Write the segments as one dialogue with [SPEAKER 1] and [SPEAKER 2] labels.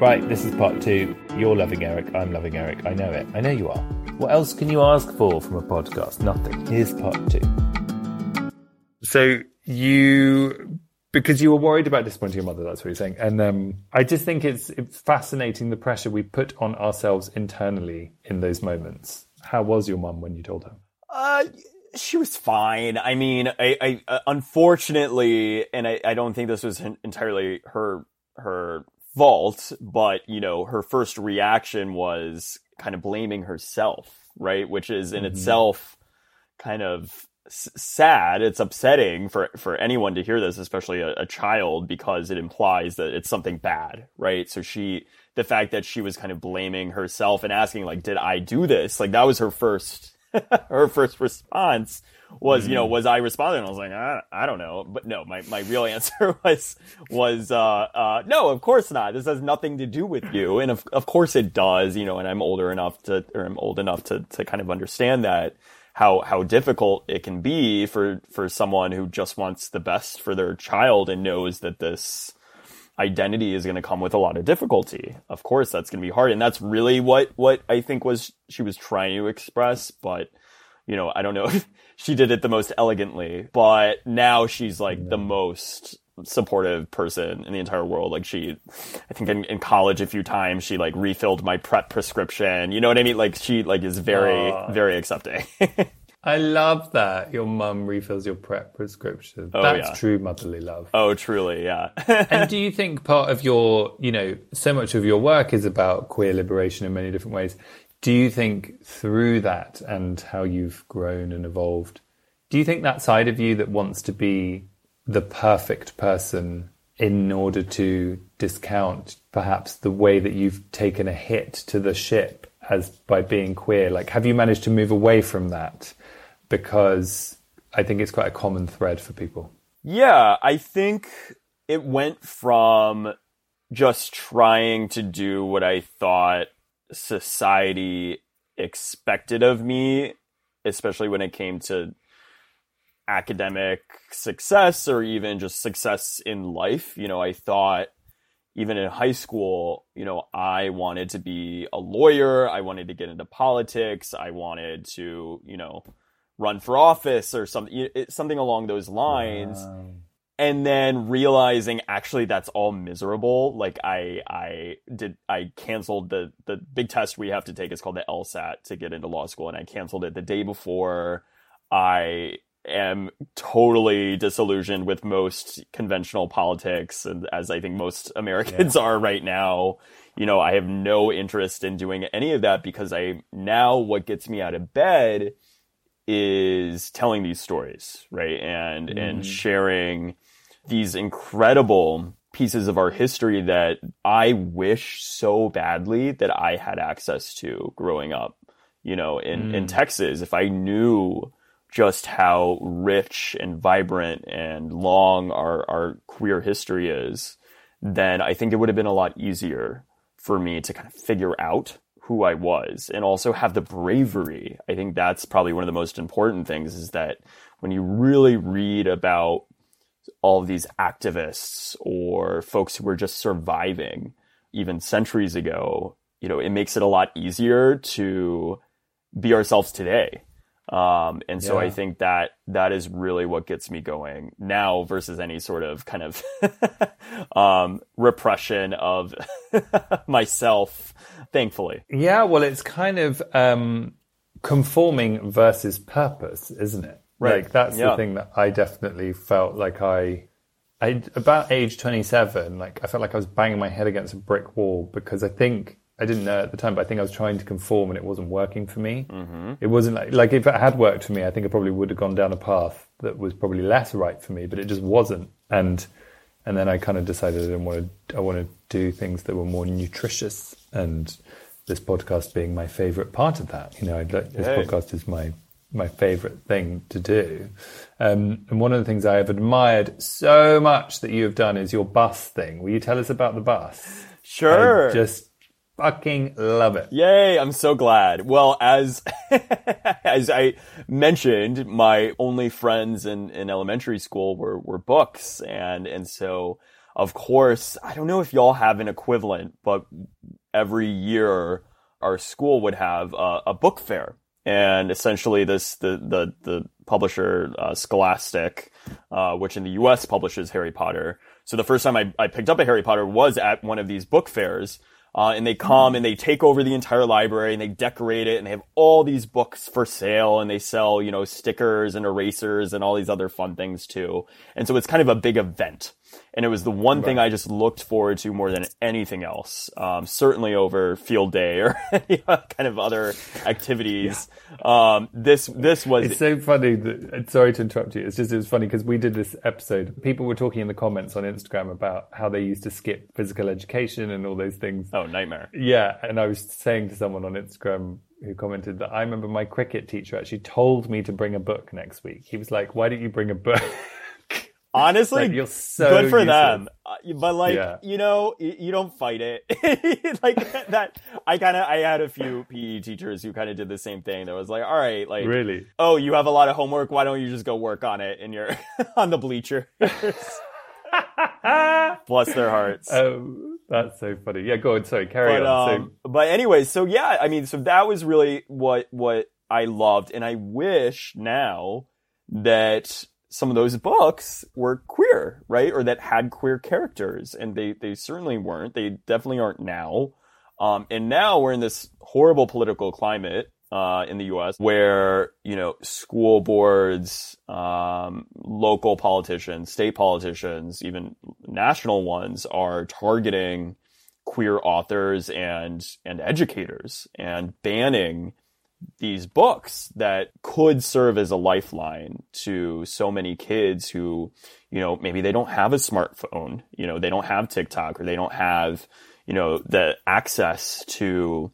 [SPEAKER 1] Right, this is part two. You're loving Eric. I'm loving Eric. I know it. I know you are. What else can you ask for from a podcast? Nothing. Here's part two. So you, because you were worried about disappointing your mother, that's what you're saying. And um, I just think it's, it's fascinating the pressure we put on ourselves internally in those moments. How was your mum when you told her?
[SPEAKER 2] Uh, she was fine. I mean, I, I uh, unfortunately, and I, I don't think this was entirely her her fault, but you know, her first reaction was kind of blaming herself, right? Which is in mm-hmm. itself kind of s- sad. It's upsetting for for anyone to hear this, especially a, a child, because it implies that it's something bad, right? So she, the fact that she was kind of blaming herself and asking, like, "Did I do this?" Like that was her first her first response was, you know, mm-hmm. was I responding? I was like, I, I don't know. But no, my, my real answer was, was, uh, uh, no, of course not. This has nothing to do with you. And of, of course it does, you know, and I'm older enough to, or I'm old enough to, to kind of understand that how, how difficult it can be for, for someone who just wants the best for their child and knows that this, identity is going to come with a lot of difficulty. Of course, that's going to be hard. And that's really what, what I think was she was trying to express. But, you know, I don't know if she did it the most elegantly, but now she's like the most supportive person in the entire world. Like she, I think in, in, college a few times she like refilled my prep prescription. You know what I mean? Like she like is very, very accepting.
[SPEAKER 1] I love that your mum refills your prep prescription. Oh, That's yeah. true motherly love.
[SPEAKER 2] Oh, truly, yeah.
[SPEAKER 1] and do you think part of your, you know, so much of your work is about queer liberation in many different ways? Do you think through that and how you've grown and evolved, do you think that side of you that wants to be the perfect person in order to discount perhaps the way that you've taken a hit to the ship as by being queer? Like, have you managed to move away from that? Because I think it's quite a common thread for people.
[SPEAKER 2] Yeah, I think it went from just trying to do what I thought society expected of me, especially when it came to academic success or even just success in life. You know, I thought even in high school, you know, I wanted to be a lawyer. I wanted to get into politics. I wanted to, you know, run for office or something, something along those lines. Wow and then realizing actually that's all miserable. Like i i did i canceled the the big test we have to take. Is called the lsat to get into law school and i canceled it the day before. I am totally disillusioned with most conventional politics and as i think most americans yeah. are right now. You know i have no interest in doing any of that because i now what gets me out of bed is telling these stories right? And mm. and sharing these incredible pieces of our history that I wish so badly that I had access to growing up, you know, in, mm. in Texas. If I knew just how rich and vibrant and long our, our queer history is, then I think it would have been a lot easier for me to kind of figure out who I was and also have the bravery. I think that's probably one of the most important things is that when you really read about all of these activists or folks who were just surviving even centuries ago, you know, it makes it a lot easier to be ourselves today. Um, and so
[SPEAKER 1] Yeah.
[SPEAKER 2] I think that that is really what gets me going now versus any sort of kind of um, repression of myself. Thankfully,
[SPEAKER 1] Yeah, well, it's kind of um, conforming versus purpose, isn't it?
[SPEAKER 2] Right.
[SPEAKER 1] Like that's
[SPEAKER 2] Yeah.
[SPEAKER 1] the thing that I definitely felt like I, I about age twenty seven, like I felt like I was banging my head against a brick wall because I think I didn't know at the time, but I think I was trying to conform and it wasn't working for me. Mm-hmm. It wasn't like like if it had worked for me, I think I probably would have gone down a path that was probably less right for me, but it just wasn't. And and then I kind of decided I didn't want to. I want to do things that were more nutritious, and this podcast being my favorite part of that. You know, I'd like, this podcast is my my favorite thing to do. Um, and one of the things I have admired so much that you have done is your bus thing. Will you tell us about the bus?
[SPEAKER 2] sure.
[SPEAKER 1] I just fucking love it.
[SPEAKER 2] Yay, I'm so glad. Well, as as I mentioned, my only friends in, in elementary school were, were books and and so of course, I don't know if y'all have an equivalent, but every year our school would have a, a book fair. And essentially this the the the publisher uh, Scholastic, uh, which in the US publishes Harry Potter. So the first time I, I picked up a Harry Potter was at one of these book fairs. Uh, and they come and they take over the entire library and they decorate it and they have all these books for sale and they sell, you know, stickers and erasers and all these other fun things too. And so it's kind of a big event. And it was the one thing I just looked forward to more than anything else. Um, certainly over field day or any kind of other activities. Um, this, this was,
[SPEAKER 1] It's so funny. That, sorry to interrupt you. It's just it was funny because we did this episode. People were talking in the comments on Instagram about how they used to skip physical education and all those things.
[SPEAKER 2] oh, nightmare.
[SPEAKER 1] Yeah, and I was saying to someone on Instagram who commented that I remember my cricket teacher actually told me to bring a book next week. He was like, "Why don't you bring a book?"
[SPEAKER 2] Honestly,
[SPEAKER 1] Like, so
[SPEAKER 2] good for
[SPEAKER 1] useless.
[SPEAKER 2] them. Uh, but like,
[SPEAKER 1] Yeah.
[SPEAKER 2] you know, you, you don't fight it. like that, I kind of, I had a few PE teachers who kind of did the same thing. That was like, all right, like,
[SPEAKER 1] really?
[SPEAKER 2] oh, you have a lot of homework. Why don't you just go work on it and you're on the bleachers? Bless their hearts.
[SPEAKER 1] Oh, that's so funny. Yeah, go on. Sorry, carry
[SPEAKER 2] but
[SPEAKER 1] on.
[SPEAKER 2] um, but anyway, so yeah, I mean, so that was really what what I loved, and I wish now that some of those books were queer, right, or that had queer characters, and they they certainly weren't. They definitely aren't now. Um, and now we're in this horrible political climate uh, in the U.S. where you know school boards, um, local politicians, state politicians, even national ones are targeting queer authors and and educators and banning these books that could serve as a lifeline to so many kids who, you know, maybe they don't have a smartphone, you know, they don't have TikTok or they don't have, you know, the access to,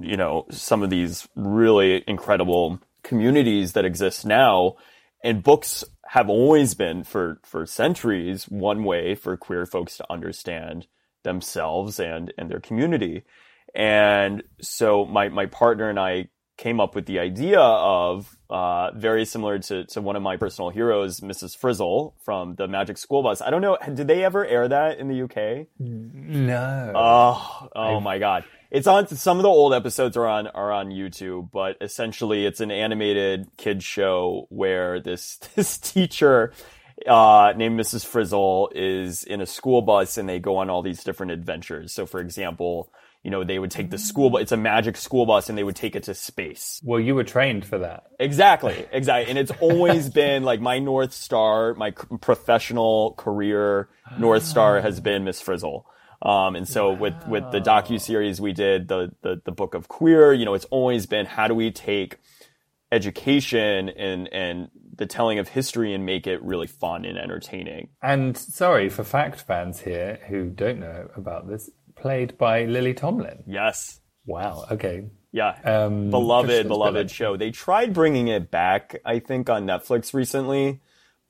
[SPEAKER 2] you know, some of these really incredible communities that exist now. And books have always been for, for centuries one way for queer folks to understand themselves and, and their community. And so my, my partner and I came up with the idea of uh, very similar to, to one of my personal heroes, Mrs. Frizzle from the Magic School Bus. I don't know, did they ever air that in the UK?
[SPEAKER 1] no.
[SPEAKER 2] Oh, oh my god. It's on some of the old episodes are on are on YouTube, but essentially it's an animated kids show where this this teacher uh, named Mrs. Frizzle is in a school bus and they go on all these different adventures. So for example, you know, they would take the school bus, it's a magic school bus and they would take it to space.
[SPEAKER 1] well, you were trained for that.
[SPEAKER 2] Exactly, exactly. And it's always been like my North Star, my c- professional career North Star has been Miss Frizzle. Um, and so with, with the docu series we did, the, the, the book of queer, you know, it's always been how do we take education and, and the telling of history and make it really fun and entertaining.
[SPEAKER 1] And sorry for fact fans here who don't know about this, played by Lily Tomlin.
[SPEAKER 2] Yes.
[SPEAKER 1] Wow. Okay.
[SPEAKER 2] Yeah.
[SPEAKER 1] Um,
[SPEAKER 2] beloved, beloved show. They tried bringing it back, I think, on Netflix recently,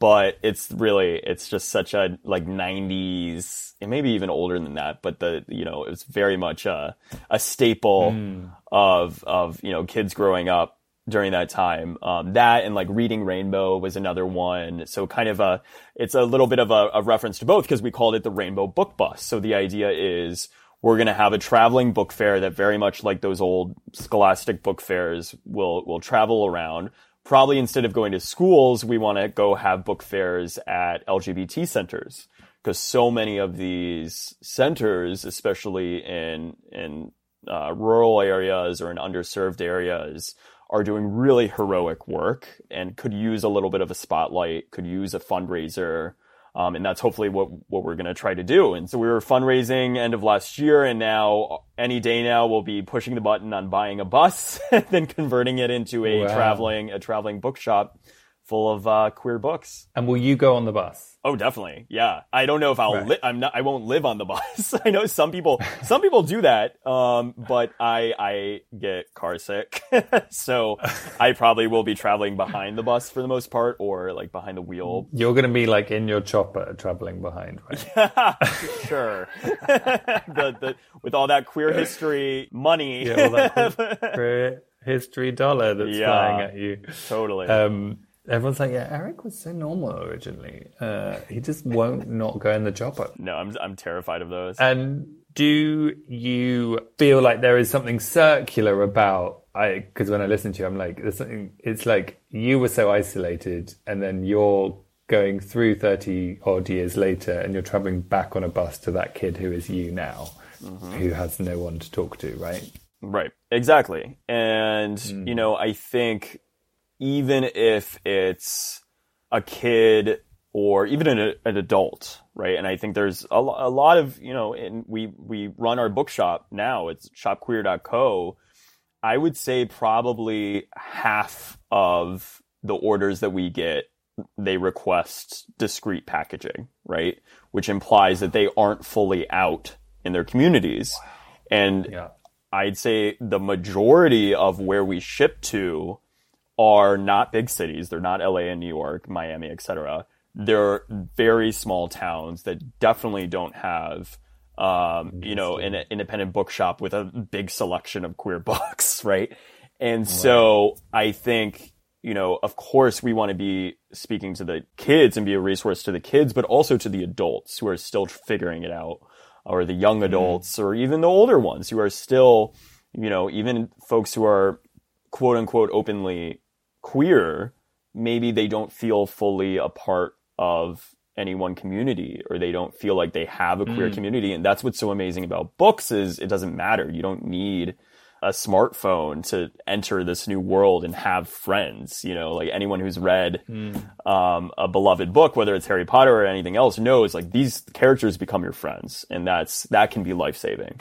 [SPEAKER 2] but it's really, it's just such a like 90s, and maybe even older than that, but the, you know, it was very much a, a staple
[SPEAKER 1] Hmm.
[SPEAKER 2] of, of, you know, kids growing up during that time. Um, that and like Reading Rainbow was another one. So kind of a, it's a little bit of a, a reference to both because we called it the Rainbow Book Bus. So the idea is we're going to have a traveling book fair that very much like those old scholastic book fairs will will travel around. Probably instead of going to schools, we want to go have book fairs at LGBT centers because so many of these centers, especially in in uh, rural areas or in underserved areas, are doing really heroic work and could use a little bit of a spotlight, could use a fundraiser. Um, and that's hopefully what, what we're going to try to do. And so we were fundraising end of last year and now any day now we'll be pushing the button on buying a bus and then converting it into a wow. traveling, a traveling bookshop full of uh, queer books.
[SPEAKER 1] And will you go on the bus?
[SPEAKER 2] Oh, definitely. Yeah. I don't know if I'll, right. li- I'm not, I won't live on the bus. I know some people, some people do that. Um, but I, I get car sick. so I probably will be traveling behind the bus for the most part or like behind the wheel.
[SPEAKER 1] You're going to be like in your chopper traveling behind, right?
[SPEAKER 2] Yeah, sure. the, the, with all that queer history money.
[SPEAKER 1] Yeah, queer history dollar that's yeah, flying at you.
[SPEAKER 2] Totally.
[SPEAKER 1] Um, Everyone's like, yeah, Eric was so normal originally. Uh, he just won't not go in the chopper.
[SPEAKER 2] No, I'm I'm terrified of those.
[SPEAKER 1] And do you feel like there is something circular about? I because when I listen to you, I'm like, there's something. It's like you were so isolated, and then you're going through 30 odd years later, and you're traveling back on a bus to that kid who is you now, mm-hmm. who has no one to talk to, right?
[SPEAKER 2] Right. Exactly. And mm. you know, I think even if it's a kid or even an, an adult, right? And I think there's a, a lot of, you know, and we, we run our bookshop now. It's shopqueer.co. I would say probably half of the orders that we get, they request discrete packaging, right? Which implies that they aren't fully out in their communities. Wow. And yeah. I'd say the majority of where we ship to are not big cities. They're not LA and New York, Miami, etc. They're very small towns that definitely don't have, um, you know, an independent bookshop with a big selection of queer books, right? And so. I think, you know, of course we want to be speaking to the kids and be a resource to the kids, but also to the adults who are still figuring it out, or the young mm-hmm. adults, mm. or even the older ones who are still, you know, even folks who are quote unquote openly queer, maybe they don't feel fully a part of any one community or they don't feel like they have a queer mm. community. And that's what's so amazing about books is it doesn't matter. You don't need a smartphone to enter this new world and have friends. You know, like anyone who's read mm. um, a beloved book, whether it's Harry Potter or anything else, knows like these characters become your friends, and that's that can be life saving.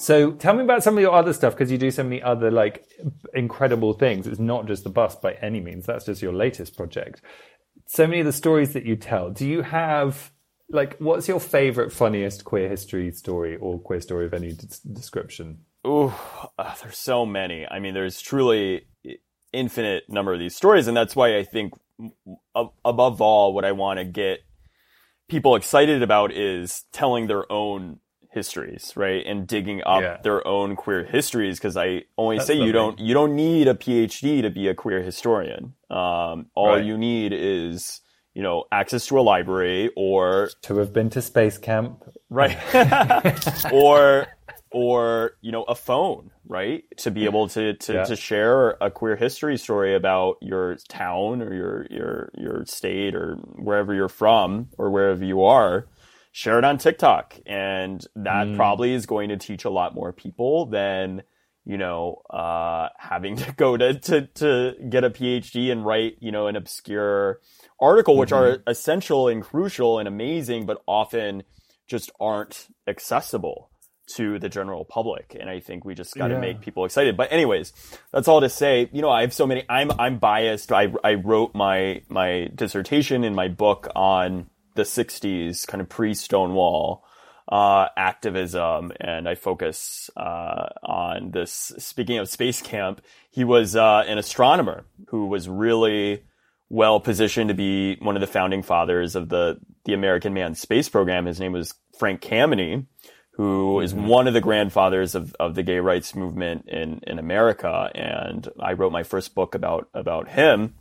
[SPEAKER 1] So tell me about some of your other stuff because you do so many other like incredible things. It's not just the bus by any means. That's just your latest project. So many of the stories that you tell. Do you have like what's your favorite funniest queer history story or queer story of any d- description?
[SPEAKER 2] Ooh, uh, there's so many. I mean, there's truly infinite number of these stories, and that's why I think above all, what I want to get people excited about is telling their own histories, right? And digging up yeah. their own queer histories because I only That's say you don't you don't need a PhD to be a queer historian. Um, all right. you need is you know, access to a library or
[SPEAKER 1] To have been to space camp.
[SPEAKER 2] right or or you know a phone right to be able to to,
[SPEAKER 1] Yeah.
[SPEAKER 2] to share a queer history story about your town or your your your state or wherever you're from or wherever you are share it on TikTok. And that probably is going to teach a lot more people than you know uh having to go to to to get a PhD and write you know an obscure article which are essential and crucial and amazing but often just aren't accessible to the general public. And i think we just got to
[SPEAKER 1] Yeah.
[SPEAKER 2] make people excited. But anyways that's all to say you know i have so many i'm i'm biased. I i wrote my my dissertation in my book on the 60s kind of pre-stonewall uh, activism, and I focus uh, on this. Speaking of space camp, he was uh, an astronomer who was really well positioned to be one of the founding fathers of the the American manned space program. His name was Frank Kameny, who is one of the grandfathers of, of the gay rights movement in, in America. And I wrote my first book about about him.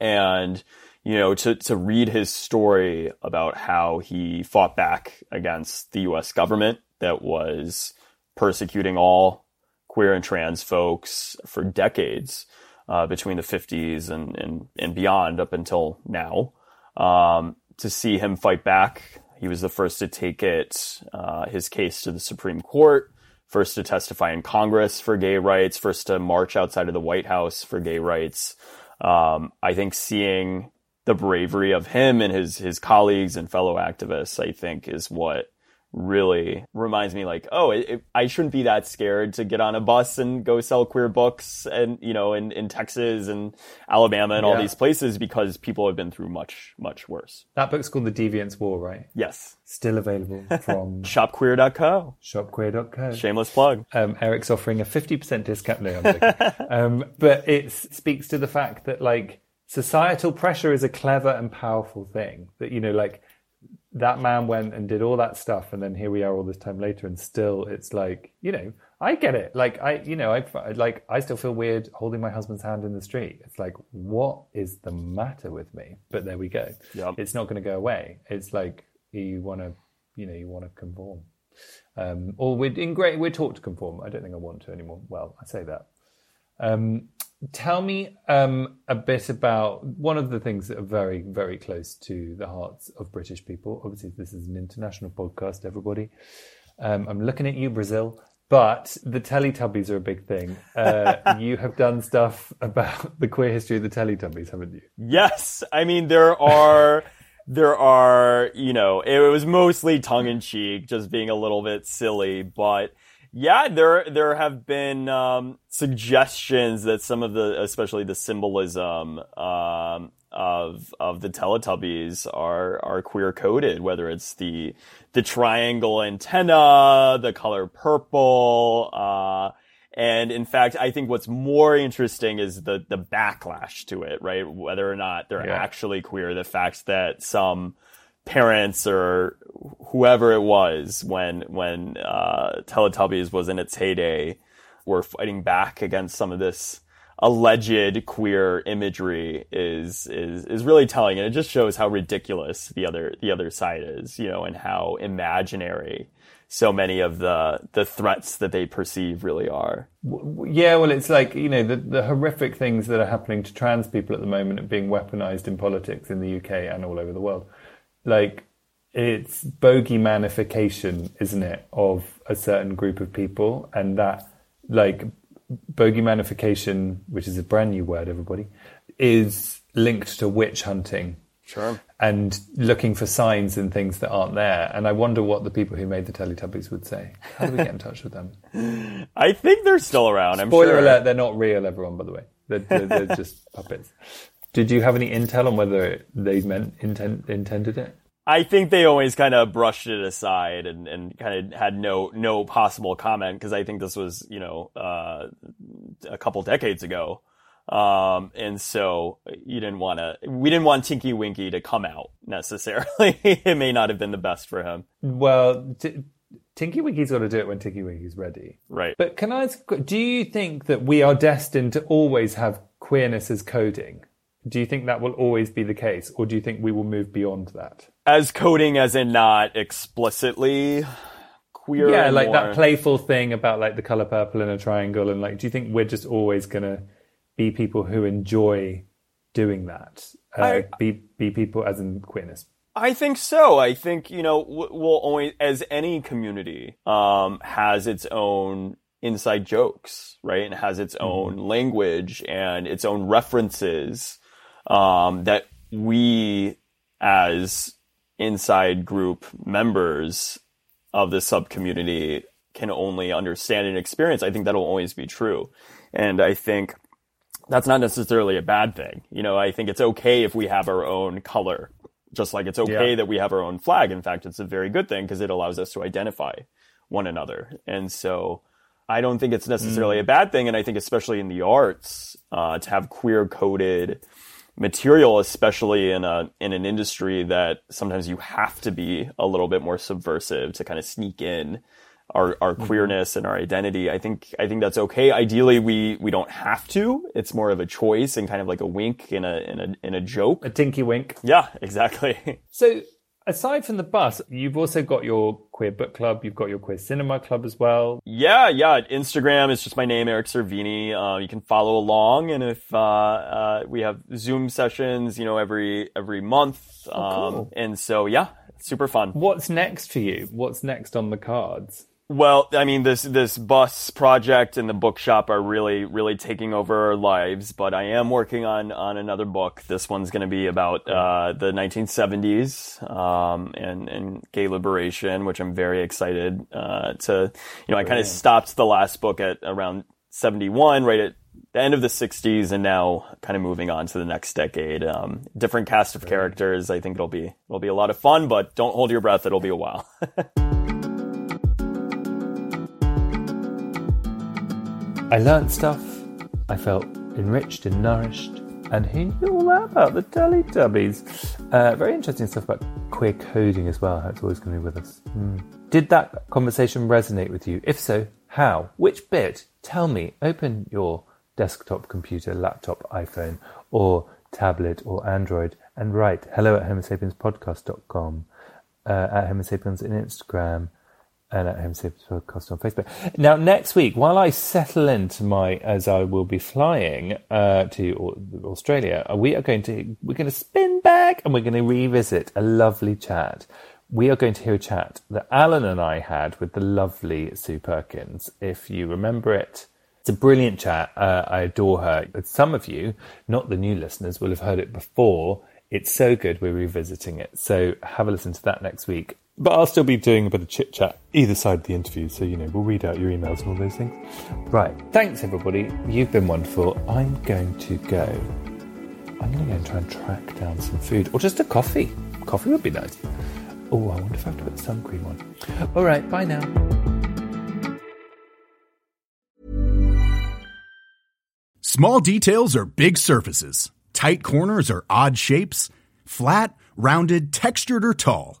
[SPEAKER 2] And you know, to, to read his story about how he fought back against the US government that was persecuting all queer and trans folks for decades uh, between the 50s and, and, and beyond up until now. Um, to see him fight back, he was the first to take it, uh, his case to the Supreme Court, first to testify in Congress for gay rights, first to march outside of the White House for gay rights. Um, I think seeing the bravery of him and his his colleagues and fellow activists, I think, is what really reminds me like oh it, it, i shouldn't be that scared to get on a bus and go sell queer books and you know in, in texas and alabama and all these places because people have been through much much worse
[SPEAKER 1] That book's called The Deviant's War, right?
[SPEAKER 2] yes
[SPEAKER 1] Still available from
[SPEAKER 2] shopqueer.co
[SPEAKER 1] shopqueer.co.
[SPEAKER 2] shameless plug
[SPEAKER 1] um, Eric's offering a 50% discount. No, um, but it speaks to the fact that like societal pressure is a clever and powerful thing that, you know, like that man went and did all that stuff. And then here we are all this time later. And still it's like, you know, I get it. Like I, you know, I like, I still feel weird holding my husband's hand in the street. It's like, what is the matter with me? But there we go.
[SPEAKER 2] Yep.
[SPEAKER 1] It's not going to go away. It's like you want to, you know, you want to conform um, or we're in great we're taught to conform. I don't think I want to anymore. Well, I say that. Um, tell me um, a bit about one of the things that are very very close to the hearts of British people. Obviously, this is an international podcast. Everybody, um, I'm looking at you, Brazil. But the Teletubbies are a big thing. Uh, you have done stuff about the queer history of the Teletubbies, haven't you?
[SPEAKER 2] Yes, I mean there are there are you know it was mostly tongue in cheek, just being a little bit silly, but yeah, there there have been um, suggestions that some of the, especially the symbolism um, of of the Teletubbies are are queer coded, whether it's the the triangle antenna, the color purple. Uh, and in fact, I think what's more interesting is the the backlash to it, right? Whether or not they're
[SPEAKER 1] Yeah.
[SPEAKER 2] actually queer, the fact that some parents or whoever it was when when uh, Teletubbies was in its heyday were fighting back against some of this alleged queer imagery is is is really telling, and it just shows how ridiculous the other the other side is, you know, and how imaginary so many of the the threats that they perceive really are.
[SPEAKER 1] Yeah, well, it's like you know the the horrific things that are happening to trans people at the moment are being weaponized in politics in the UK and all over the world. Like it's bogey-manification, isn't it, of a certain group of people, and that like bogey-manification, which is a brand new word, everybody, is linked to witch hunting
[SPEAKER 2] Sure.
[SPEAKER 1] and looking for signs and things that aren't there. And I wonder what the people who made the Teletubbies would say. How do we get in touch with them?
[SPEAKER 2] I think they're still around. I'm
[SPEAKER 1] Spoiler
[SPEAKER 2] sure.
[SPEAKER 1] alert, they're not real, everyone, by the way. They're, they're, they're just puppets. Did you have any intel on whether they meant intent, intended it?
[SPEAKER 2] I think they always kind of brushed it aside and, and kind of had no no possible comment because I think this was you know uh, a couple decades ago, um, and so you didn't want to we didn't want Tinky Winky to come out necessarily. it may not have been the best for him,
[SPEAKER 1] Well, t- Tinky Winky's got to do it when Tinky Winky's ready.
[SPEAKER 2] right?
[SPEAKER 1] But can I ask, do you think that we are destined to always have queerness as coding? Do you think that will always be the case, or do you think we will move beyond that?
[SPEAKER 2] As coding, as in not explicitly queer.
[SPEAKER 1] Yeah, like
[SPEAKER 2] more.
[SPEAKER 1] that playful thing about like the color purple in a triangle, and like, do you think we're just always gonna be people who enjoy doing that? Uh,
[SPEAKER 2] I-
[SPEAKER 1] be be people as in queerness.
[SPEAKER 2] I think so. I think you know we'll always, as any community, um, has its own inside jokes, right, and has its own language and its own references um, that we, as inside group members of the sub community, can only understand and experience. I think that'll always be true, and I think that's not necessarily a bad thing. You know, I think it's okay if we have our own color, just like it's okay
[SPEAKER 1] Yeah.
[SPEAKER 2] that we have our own flag. In fact, it's a very good thing because it allows us to identify one another. And so I don't think it's necessarily a bad thing. And I think especially in the arts, uh, to have queer coded material, especially in a, in an industry that sometimes you have to be a little bit more subversive to kind of sneak in our, our mm-hmm. queerness and our identity. I think I think that's okay. Ideally, we we don't have to. It's more of a choice and kind of like a wink in a in a in a joke.
[SPEAKER 1] A tinky wink.
[SPEAKER 2] Yeah, exactly.
[SPEAKER 1] So, aside from the bus, you've also got your queer book club. You've got your queer cinema club as well.
[SPEAKER 2] yeah, yeah. Instagram is just my name, Eric Cervini. Uh, you can follow along, and if uh, uh, we have Zoom sessions, you know, every every month, um,
[SPEAKER 1] cool.
[SPEAKER 2] and so yeah, super fun.
[SPEAKER 1] What's next for you? What's next on the cards?
[SPEAKER 2] Well, I mean, this this bus project and the bookshop are really really taking over our lives. But I am working on on another book. This one's going to be about uh, the 1970s um, and and gay liberation, which I'm very excited uh, to. You know, I kind of stopped the last book at around 71, right at the end of the 60s, and now kind of moving on to the next decade. Um, different cast of characters. I think it'll be it'll be a lot of fun, but don't hold your breath. It'll be a while.
[SPEAKER 1] I learnt stuff. I felt enriched and nourished. And who knew all that about the Teletubbies? Uh, very interesting stuff about queer coding as well, how it's always going to be with us. Hmm. Did that conversation resonate with you? If so, how? Which bit? Tell me. Open your desktop computer, laptop, iPhone, or tablet or Android and write hello at homosapienspodcast.com, uh, at homosapiens in Instagram, and at Home Podcast on Facebook. Now, next week, while I settle into my, as I will be flying uh, to Australia, uh, we are going to we're going to spin back and we're going to revisit a lovely chat. We are going to hear a chat that Alan and I had with the lovely Sue Perkins. If you remember it, it's a brilliant chat. Uh, I adore her. Some of you, not the new listeners, will have heard it before. It's so good, we're revisiting it. So have a listen to that next week. But I'll still be doing a bit of chit chat either side of the interview. So, you know, we'll read out your emails and all those things. Right. Thanks, everybody. You've been wonderful. I'm going to go. I'm going to go and try and track down some food or just a coffee. Coffee would be nice. Oh, I wonder if I have to put sun cream on. All right. Bye now.
[SPEAKER 3] Small details are big surfaces. Tight corners are odd shapes. Flat, rounded, textured, or tall.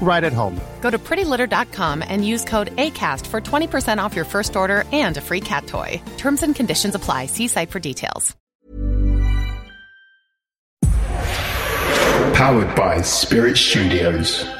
[SPEAKER 4] right at home.
[SPEAKER 5] Go to prettylitter.com and use code ACAST for 20% off your first order and a free cat toy. Terms and conditions apply. See site for details.
[SPEAKER 6] Powered by Spirit Studios.